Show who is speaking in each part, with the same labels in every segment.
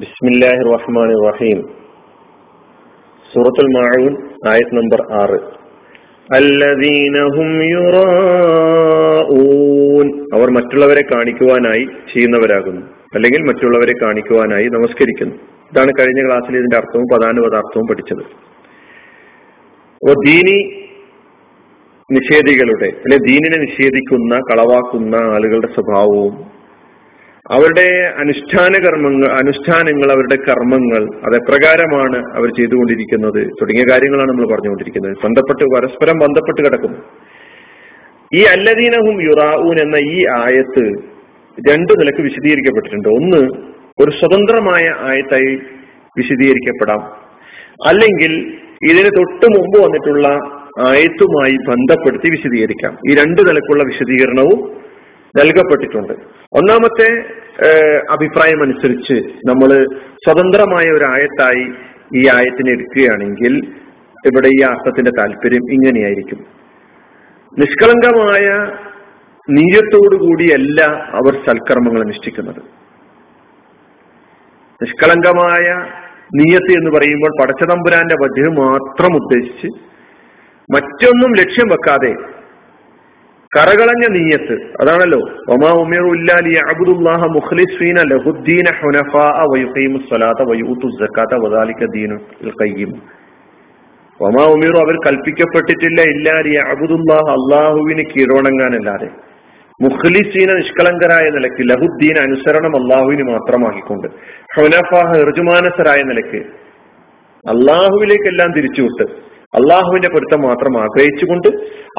Speaker 1: ബിസ്മില്ലാഹി റഹ്മാൻ റഹീം സൂറത്തുൽ മാഊൻ ആയത് നമ്പർ ആറ്. അവർ മറ്റുള്ളവരെ കാണിക്കുവാനായി ചെയ്യുന്നവരാകുന്നു. അല്ലെങ്കിൽ മറ്റുള്ളവരെ കാണിക്കുവാനായി നമസ്കരിക്കുന്നു. ഇതാണ് കഴിഞ്ഞ ക്ലാസ്സിൽ ഇതിന്റെ അർത്ഥവും പദാനുപദാർത്ഥവും പഠിച്ചത്. ദീനി നിഷേധികളുടെ അല്ലെ ദീനിനെ നിഷേധിക്കുന്ന കളവാക്കുന്ന ആളുകളുടെ സ്വഭാവവും അവരുടെ അനുഷ്ഠാന കർമ്മങ്ങൾ അനുഷ്ഠാനങ്ങൾ അവരുടെ കർമ്മങ്ങൾ അതെപ്രകാരമാണ് അവർ ചെയ്തുകൊണ്ടിരിക്കുന്നത്. തുടങ്ങിയ കാര്യങ്ങളാണ് നമ്മൾ പറഞ്ഞുകൊണ്ടിരിക്കുന്നത്. ബന്ധപ്പെട്ട് പരസ്പരം ബന്ധപ്പെട്ട് കിടക്കുന്നു. ഈ അല്ലദീനഹും യുറാവൂൻ എന്ന ഈ ആയത്ത് രണ്ടു നിലയ്ക്ക് വിശദീകരിക്കപ്പെട്ടിട്ടുണ്ട്. ഒന്ന് ഒരു സ്വതന്ത്രമായ ആയത്തായി വിശദീകരിക്കപ്പെടാം. അല്ലെങ്കിൽ ഇതിന് തൊട്ട് മുമ്പ് വന്നിട്ടുള്ള ആയത്തുമായി ബന്ധപ്പെടുത്തി വിശദീകരിക്കാം. ഈ രണ്ടു നിലക്കുള്ള വിശദീകരണവും നൽകപ്പെട്ടിട്ടുണ്ട്. ഒന്നാമത്തെ അഭിപ്രായം അനുസരിച്ച് നമ്മൾ സ്വതന്ത്രമായ ഒരു ആയത്തായി ഈ ആയത്തിനെ എടുക്കുകയാണെങ്കിൽ ഇവിടെ ഈ അർത്ഥത്തിന്റെ താല്പര്യം ഇങ്ങനെയായിരിക്കും. നിഷ്കളങ്കമായ നീയത്തോടുകൂടിയല്ല അവർ സൽക്കർമ്മങ്ങൾ അനുഷ്ഠിക്കുന്നത് നിഷ്കളങ്കമായ നീയത്ത് എന്ന് പറയുമ്പോൾ പടച്ചതമ്പുരാന്റെ വജ് മാത്രം ഉദ്ദേശിച്ച് മറ്റൊന്നും ലക്ഷ്യം വെക്കാതെ കറകളഞ്ഞ നീയത്ത്. അതാണല്ലോ. ഒമാ മുഖ്ലിസ്വീന ലഹുദ്ദീന ഹുനഫാ ഉമിറു അവർ കൽപ്പിക്കപ്പെട്ടിട്ടില്ല ഇല്ലാലി അബുദുല്ലാഹ അള്ളാഹുവിന് കീഴോണങ്ങാനല്ലാതെ. മുഖ്ലിസീന നിഷ്കളങ്കരായ നിലയ്ക്ക് ലഹുദ്ദീൻ അനുസരണം അള്ളാഹുവിന് മാത്രമാക്കിക്കൊണ്ട്. ഹുനഫാഹ ഋജുമാനസരായ നിലയ്ക്ക് അള്ളാഹുവിലേക്കെല്ലാം തിരിച്ചുവിട്ട് അള്ളാഹുവിന്റെ പൊരുത്തം മാത്രം ആഗ്രഹിച്ചുകൊണ്ട്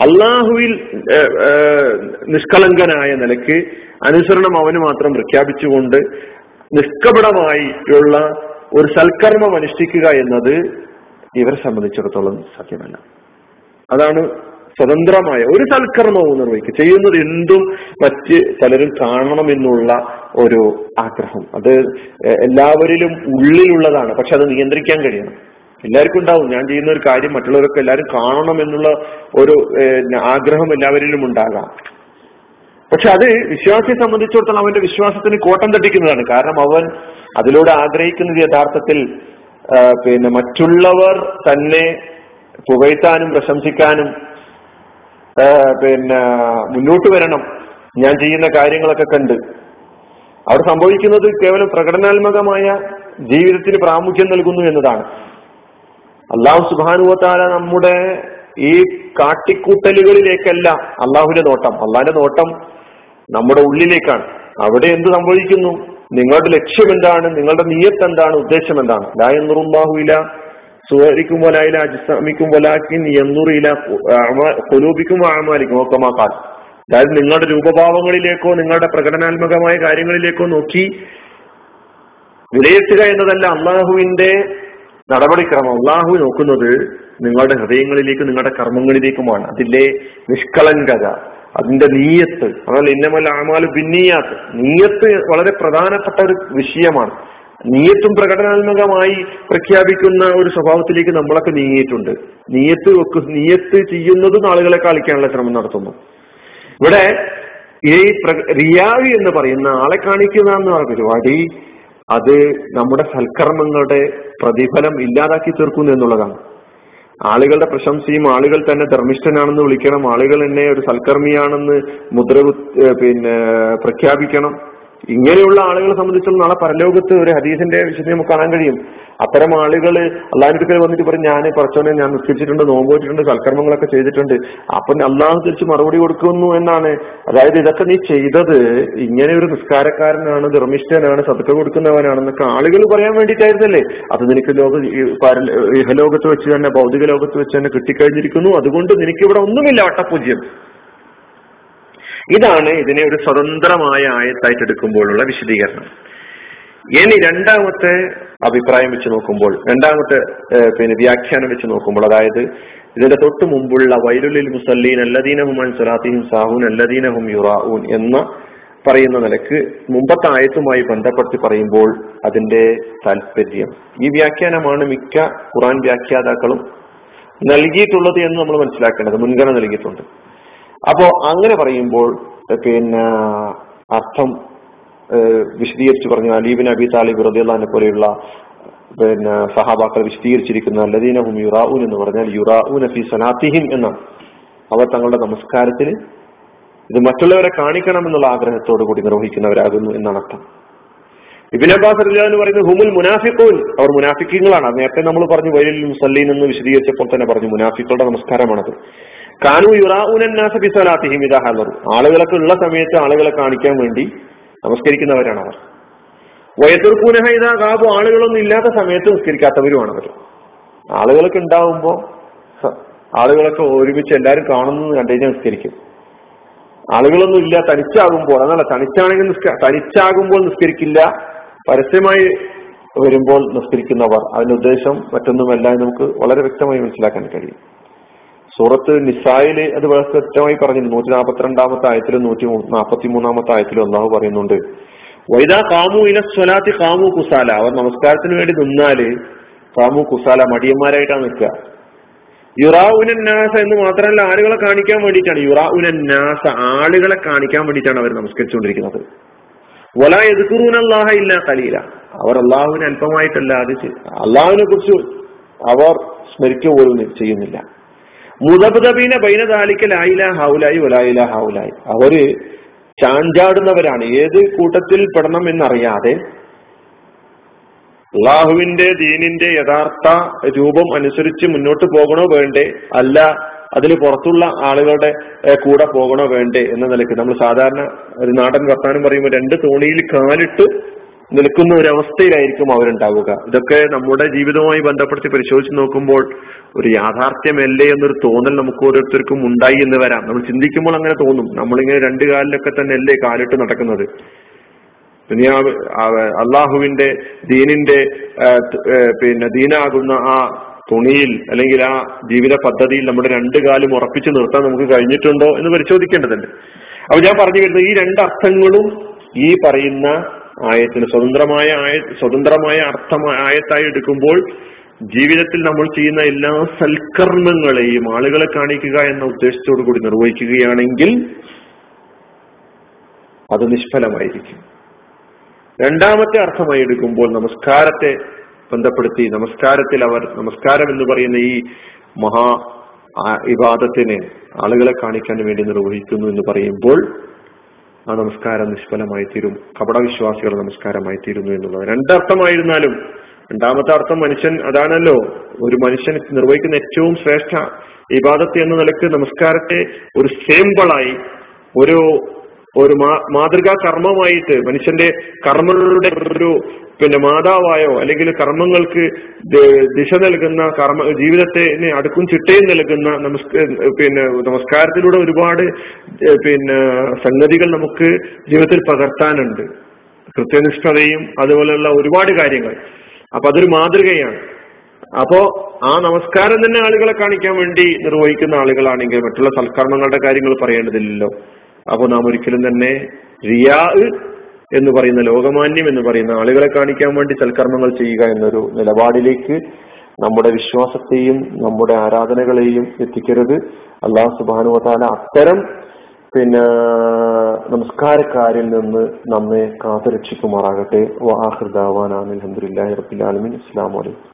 Speaker 1: അള്ളാഹുവിൽ നിഷ്കളങ്കനായ നിലയ്ക്ക് അനുസരണം അവന് മാത്രം പ്രഖ്യാപിച്ചുകൊണ്ട് നിഷ്കപടമായി ഉള്ള ഒരു സൽക്കർമ്മം അനുഷ്ഠിക്കുക എന്നത് ഇവരെ സംബന്ധിച്ചിടത്തോളം സാധ്യമല്ല അതാണ് സ്വതന്ത്രമായ ഒരു സൽക്കർമ്മവും നിർവഹിക്കുക. ചെയ്യുന്നത് എന്തും മറ്റ് പലരും കാണണമെന്നുള്ള ഒരു ആഗ്രഹം. അത് എല്ലാവരിലും ഉള്ളിലുള്ളതാണ്. പക്ഷെ അത് നിയന്ത്രിക്കാൻ കഴിയണം. എല്ലാവർക്കും ഉണ്ടാവും ഞാൻ ചെയ്യുന്ന ഒരു കാര്യം മറ്റുള്ളവരൊക്കെ എല്ലാവരും കാണണം എന്നുള്ള ഒരു ആഗ്രഹം എല്ലാവരിലും ഉണ്ടാകാം. പക്ഷെ അത് വിശ്വാസിയെ സംബന്ധിച്ചിടത്തോളം അവന്റെ വിശ്വാസത്തിന് കോട്ടം തട്ടിക്കുന്നതാണ്. കാരണം അവൻ അതിലൂടെ ആഗ്രഹിക്കുന്നത് യഥാർത്ഥത്തിൽ പിന്നെ മറ്റുള്ളവർ തന്നെ പുകഴ്ത്താനും പ്രശംസിക്കാനും പിന്നെ മുന്നോട്ട് വരണം. ഞാൻ ചെയ്യുന്ന കാര്യങ്ങളൊക്കെ കണ്ട്. അവിടെ സംഭവിക്കുന്നത് കേവലം പ്രകടനാത്മകമായ ജീവിതത്തിന് പ്രാമുഖ്യം നൽകുന്നു എന്നതാണ്. അള്ളാഹു സുബാനുവത്താല നമ്മുടെ ഈ കാട്ടിക്കൂട്ടലുകളിലേക്കല്ല അള്ളാഹുവിന്റെ നോട്ടം. അള്ളാഹിന്റെ നോട്ടം നമ്മുടെ ഉള്ളിലേക്കാണ്. അവിടെ എന്ത് സംഭവിക്കുന്നു? നിങ്ങളുടെ ലക്ഷ്യം എന്താണ്? നിങ്ങളുടെ നീയത്ത് എന്താണ്? ഉദ്ദേശം എന്താണ്? ലായന്നുറുല്ലാഹുയില സുഹരിക്കും വലായില അജിസ്ലാമിക്കും വലാക്കിൻ എന്നുറിയില കൊലൂപിക്കും ആമാലിക്കും ഒക്കമാക്കാൻ അതായത് നിങ്ങളുടെ രൂപഭാവങ്ങളിലേക്കോ നിങ്ങളുടെ പ്രകടനാത്മകമായ കാര്യങ്ങളിലേക്കോ നോക്കി വിലയിരുത്തുക എന്നതല്ല അള്ളാഹുവിന്റെ നടപടിക്രമം അള്ളാഹു നോക്കുന്നത് നിങ്ങളുടെ ഹൃദയങ്ങളിലേക്കും നിങ്ങളുടെ കർമ്മങ്ങളിലേക്കുമാണ് അതിലെ നിഷ്കളങ്കത അതിന്റെ നീയത്ത് അതല്ല ഇന്നമല്ല ആമാൽ പിന്നീയാത്ത് നീയത്ത് വളരെ പ്രധാനപ്പെട്ട ഒരു വിഷയമാണ് നീയത്തും പ്രകടനാത്മകമായി പ്രഖ്യാപിക്കുന്ന ഒരു സ്വഭാവത്തിലേക്ക് നമ്മളൊക്കെ നീങ്ങിയിട്ടുണ്ട് നീയത്ത് വെക്ക് നീയത്ത് ചെയ്യുന്നതും ആളുകളെ കാണിക്കാനുള്ള ശ്രമം നടത്തുന്നു ഇവിടെ ഈ റിയാവി എന്ന് പറയുന്ന ആളെ കാണിക്കുന്ന എന്ന് പരിപാടി അത് നമ്മുടെ സൽക്കർമ്മങ്ങളുടെ പ്രതിഫലം ഇല്ലാതാക്കി തീർക്കുന്നു എന്നുള്ളതാണ്. ആളുകളുടെ പ്രശംസയും ആളുകൾ തന്നെ ധർമ്മിഷ്ഠനാണെന്ന് വിളിക്കണം ആളുകൾ എന്നെ ഒരു സൽക്കർമ്മിയാണെന്ന് മുദ്ര പിന്നെ പ്രഖ്യാപിക്കണം. ഇങ്ങനെയുള്ള ആളുകളെ സംബന്ധിച്ചും നാളെ പരലോകത്ത് ഒരു ഹദീസിന്റെ വിഷയത്തിൽ നമുക്ക് കാണാൻ കഴിയും. അത്തരം ആളുകൾ അള്ളാഹിന്റെ വന്നിട്ട് പറയും ഞാൻ പറച്ചോനെ ഞാൻ നിസ്കരിച്ചിട്ടുണ്ട് നോമ്പോറ്റിട്ടുണ്ട് സൽക്കർമ്മങ്ങളൊക്കെ ചെയ്തിട്ടുണ്ട്. അപ്പൊ അള്ളാഹു തിരിച്ച് മറുപടി കൊടുക്കുന്നു എന്നാണ്. അതായത് ഇതൊക്കെ നീ ചെയ്തത് ഇങ്ങനെ ഒരു നിസ്കാരക്കാരനാണ് ധർമ്മിഷ്ഠനാണ് സതുക്ക കൊടുക്കുന്നവനാണെന്നൊക്കെ ആളുകൾ പറയാൻ വേണ്ടിയിട്ടായിരുന്നല്ലേ? അത് നിനക്ക് ലോക ഇഹലോകത്ത് വെച്ച് തന്നെ ഭൗതിക ലോകത്ത് വെച്ച് തന്നെ കിട്ടിക്കഴിഞ്ഞിരിക്കുന്നു. അതുകൊണ്ട് നിനക്ക് ഇവിടെ ഒന്നുമില്ല വട്ടപൂജ്യം. ഇതാണ് ഇതിനെ ഒരു സ്വതന്ത്രമായ ആയത്തായിട്ട് എടുക്കുമ്പോഴുള്ള വിശദീകരണം. ഇനി രണ്ടാമത്തെ അഭിപ്രായം വെച്ച് നോക്കുമ്പോൾ രണ്ടാമത്തെ പിന്നെ വ്യാഖ്യാനം വെച്ച് നോക്കുമ്പോൾ അതായത് ഇതിന്റെ തൊട്ട് മുമ്പുള്ള വൈലുലിൽ മുസല്ലീൻ അല്ലദീനഹും സലാത്തിഹിം സാഹുൻ അല്ലദീനഹും യുറാഊൻ എന്ന പറയുന്ന നിലയ്ക്ക് മുമ്പത്തെ ആയത്തുമായി ബന്ധപ്പെടുത്തി പറയുമ്പോൾ അതിന്റെ താല്പര്യം. ഈ വ്യാഖ്യാനമാണ് മിക്ക ഖുറാൻ വ്യാഖ്യാതാക്കളും നൽകിയിട്ടുള്ളത് എന്ന് നമ്മൾ മനസ്സിലാക്കേണ്ടത് മുൻഗണന നൽകിയിട്ടുണ്ട്. അപ്പോ അങ്ങനെ പറയുമ്പോൾ പിന്നെ അർത്ഥം വിശദീകരിച്ചു പറഞ്ഞു അലീബിൻ അബി താലിബ് റദിയുള്ള പോലെയുള്ള പിന്നെ സഹാബാക്കൾ വിശദീകരിച്ചിരിക്കുന്ന അല്ലദീനഹും യുറാഊൻ എന്ന് പറഞ്ഞാൽ യുറാഊൻ ഫി സനാത്തിഹിം എന്നാണ്. അവർ തങ്ങളുടെ നമസ്കാരത്തിൽ ഇത് മറ്റുള്ളവരെ കാണിക്കണം എന്നുള്ള ആഗ്രഹത്തോടു കൂടി നിർവഹിക്കുന്നവരാകുന്നു എന്നാണ് അർത്ഥം. ഇബിൻ അബ്ബാസ് എന്ന് പറയുന്നത് ഹുമുൽ മുനാഫിഖൂൻ. അവർ മുനാഫിക്കുകളാണ് നേരത്തെ നമ്മൾ പറഞ്ഞു വൈലിൽ മുസല്ലീൻ എന്ന് വിശദീകരിച്ചപ്പോൾ തന്നെ പറഞ്ഞു മുനാഫിക്കളുടെ നമസ്കാരമാണത്. കാനു യുറാഊനാസ ബിസലാത്തിഹിം ഇതാ ആളുകളൊക്കെ ഉള്ള സമയത്ത് ആളുകളെ കാണിക്കാൻ വേണ്ടി നമസ്കരിക്കുന്നവരാണ് അവർ. വയത്തുർക്കൂനഹ ഇതാ കാബു ആളുകളൊന്നും ഇല്ലാത്ത സമയത്ത് നിസ്കരിക്കാത്തവരുമാണ് അവർ ആളുകളൊക്കെ ഉണ്ടാവുമ്പോ ആളുകളൊക്കെ ഒരുമിച്ച് എല്ലാവരും കാണുന്നു കണ്ടു നിസ്കരിക്കും ആളുകളൊന്നും ഇല്ല തനിച്ചാകുമ്പോൾ അതല്ല തനിച്ചാണെങ്കിൽ തനിച്ചാകുമ്പോൾ നിസ്കരിക്കില്ല പരസ്യമായി വരുമ്പോൾ നിസ്കരിക്കുന്നവർ. അതിന്റെ ഉദ്ദേശം മറ്റൊന്നുമല്ല നമുക്ക് വളരെ വ്യക്തമായി മനസ്സിലാക്കാൻ കഴിയും. സൂറത്ത് നിസായിൽ അത് വളരെ വ്യക്തമായി പറഞ്ഞു നൂറ്റി നാൽപ്പത്തിരണ്ടാമത്തെ ആയത്തിലും നൂറ്റി നാൽപ്പത്തി മൂന്നാമത്തെ ആയത്തിലും അള്ളാഹു പറയുന്നുണ്ട്. വൈദാ കാമു ഇല സ്വലാത്തി കാമു കുസാല. അവർ നമസ്കാരത്തിന് വേണ്ടി നിന്നാൽ കാമു കുസാല മടിയന്മാരായിട്ടാണ് നിൽക്കുക. യുറാഉനാസ എന്ന് മാത്രമല്ല ആളുകളെ കാണിക്കാൻ വേണ്ടിയിട്ടാണ്. യുറാഉനാസ ആളുകളെ കാണിക്കാൻ വേണ്ടിയിട്ടാണ് അവർ നമസ്കരിച്ചുകൊണ്ടിരിക്കുന്നത്. വല എതുക്കുറൂൻ അള്ളാഹ ഇല്ല കലീല അവർ അള്ളാഹുവിനെ അല്പമായിട്ടല്ലാതെ അള്ളാഹുവിനെ കുറിച്ച് അവർ സ്മരിക്കുക പോലും ചെയ്യുന്നില്ല. മുതബുദബീന ബൈനതാലിക്കൽ ആയില ഹൗലായി വലായില ഹൗലായി. അവർ ചാഞ്ചാടുന്നവരാണ്. ഏത് കൂട്ടത്തിൽ പെടണം എന്നറിയാതെ അള്ളാഹുവിന്റെ ദീനിന്റെ യഥാർത്ഥ രൂപം അനുസരിച്ച് മുന്നോട്ട് പോകണോ വേണ്ടേ? അല്ല അതിന് പുറത്തുള്ള ആളുകളുടെ കൂടെ പോകണോ വേണ്ടേ? എന്ന നിലയ്ക്ക് നമ്മൾ സാധാരണ ഒരു നാടൻ വർത്താനം പറയുമ്പോൾ രണ്ട് തോണിയിൽ കാലിട്ട് നിൽക്കുന്ന ഒരു അവസ്ഥയിലായിരിക്കും അവരുണ്ടാവുക. ഇതൊക്കെ നമ്മുടെ ജീവിതവുമായി ബന്ധപ്പെടുത്തി പരിശോധിച്ച് നോക്കുമ്പോൾ ഒരു യാഥാർത്ഥ്യമല്ലേ എന്നൊരു തോന്നൽ നമുക്ക് ഓരോരുത്തർക്കും ഉണ്ടായി എന്ന് വരാം. നമ്മൾ ചിന്തിക്കുമ്പോൾ അങ്ങനെ തോന്നും. നമ്മളിങ്ങനെ രണ്ട് കാലിലൊക്കെ തന്നെ അല്ലേ കാലിട്ട് നടക്കുന്നത്. ദുനിയാവ് അള്ളാഹുവിന്റെ ദീനിന്റെ പിന്നെ ദീനാകുന്ന ആ തുണിയിൽ അല്ലെങ്കിൽ ആ ജീവിത പദ്ധതിയിൽ നമ്മുടെ രണ്ട് കാലും ഉറപ്പിച്ചു നിർത്താൻ നമുക്ക് കഴിഞ്ഞിട്ടുണ്ടോ എന്ന് പരിശോധിക്കേണ്ടതുണ്ട്. അപ്പൊ ഞാൻ പറഞ്ഞു വരുന്നത് ഈ രണ്ട് അർത്ഥങ്ങളും ഈ പറയുന്ന ആയത്തിന് സ്വതന്ത്രമായ ആയ സ്വതന്ത്രമായ അർത്ഥം ആയത്തായി എടുക്കുമ്പോൾ ജീവിതത്തിൽ നമ്മൾ ചെയ്യുന്ന എല്ലാ സൽക്കർമ്മങ്ങളെയും ആളുകളെ കാണിക്കുക എന്ന ഉദ്ദേശത്തോടു കൂടി നിർവഹിക്കുകയാണെങ്കിൽ അത് നിഷ്ഫലമായിരിക്കും. രണ്ടാമത്തെ അർത്ഥമായി എടുക്കുമ്പോൾ നമസ്കാരത്തെ ബന്ധപ്പെടുത്തി നമസ്കാരത്തിൽ അവർ നമസ്കാരം എന്ന് പറയുന്ന ഈ മഹാ വിവാദത്തിനെ ആളുകളെ കാണിക്കാൻ വേണ്ടി നിർവഹിക്കുന്നു എന്ന് പറയുമ്പോൾ ആ നമസ്കാരം നിഷ്ഫലമായി തീരും കപടവിശ്വാസികളുടെ നമസ്കാരമായി തീരുന്നു എന്നുള്ളത് രണ്ടർത്ഥമായിരുന്നാലും രണ്ടാമത്തെ അർത്ഥം മനുഷ്യൻ അതാണല്ലോ. ഒരു മനുഷ്യൻ നിർവഹിക്കുന്ന ഏറ്റവും ശ്രേഷ്ഠ ഇബാദത്ത് എന്ന നിലയ്ക്ക് നമസ്കാരത്തെ ഒരു സേമ്പിളായി ഒരു ഒരു മാതൃകാ കർമ്മമായിട്ട് മനുഷ്യന്റെ കർമ്മങ്ങളുടെ ഒരു പിന്നെ മാതാവായോ അല്ലെങ്കിൽ കർമ്മങ്ങൾക്ക് ദിശ നൽകുന്ന കർമ്മ ജീവിതത്തെ അടുക്കും ചിട്ടയും നൽകുന്ന നമസ്ക പിന്നെ നമസ്കാരത്തിലൂടെ ഒരുപാട് പിന്നെ സംഗതികൾ നമുക്ക് ജീവിതത്തിൽ പകർത്താനുണ്ട്. കൃത്യനിഷ്ഠതയും അതുപോലെയുള്ള ഒരുപാട് കാര്യങ്ങൾ. അപ്പൊ അതൊരു മാതൃകയാണ്. അപ്പോ ആ നമസ്കാരം തന്നെ ആളുകളെ കാണിക്കാൻ വേണ്ടി നിർവഹിക്കുന്ന ആളുകളാണെങ്കിൽ മറ്റുള്ള സൽക്കർമ്മങ്ങളുടെ കാര്യങ്ങൾ പറയേണ്ടതില്ലല്ലോ. അപ്പോൾ നാം ഒരിക്കലും തന്നെ റിയാ എന്ന് പറയുന്ന ലോകമാന്യം എന്ന് പറയുന്ന ആളുകളെ കാണിക്കാൻ വേണ്ടി സൽക്കർമ്മങ്ങൾ ചെയ്യുക എന്നൊരു നിലപാടിലേക്ക് നമ്മുടെ വിശ്വാസത്തെയും നമ്മുടെ ആരാധനകളെയും എത്തിക്കരുത്. അള്ളാഹു സുബാനുവതാല അത്തരം പിന്നെ നമസ്കാരക്കാരിൽ നിന്ന് നമ്മെ കാത്തുരക്ഷിക്കുമാറാകട്ടെ. വാഹൃദാവാൻ അലഹമുല്ലാ ആലമിൻ. അസ്സാം വലൈക്കും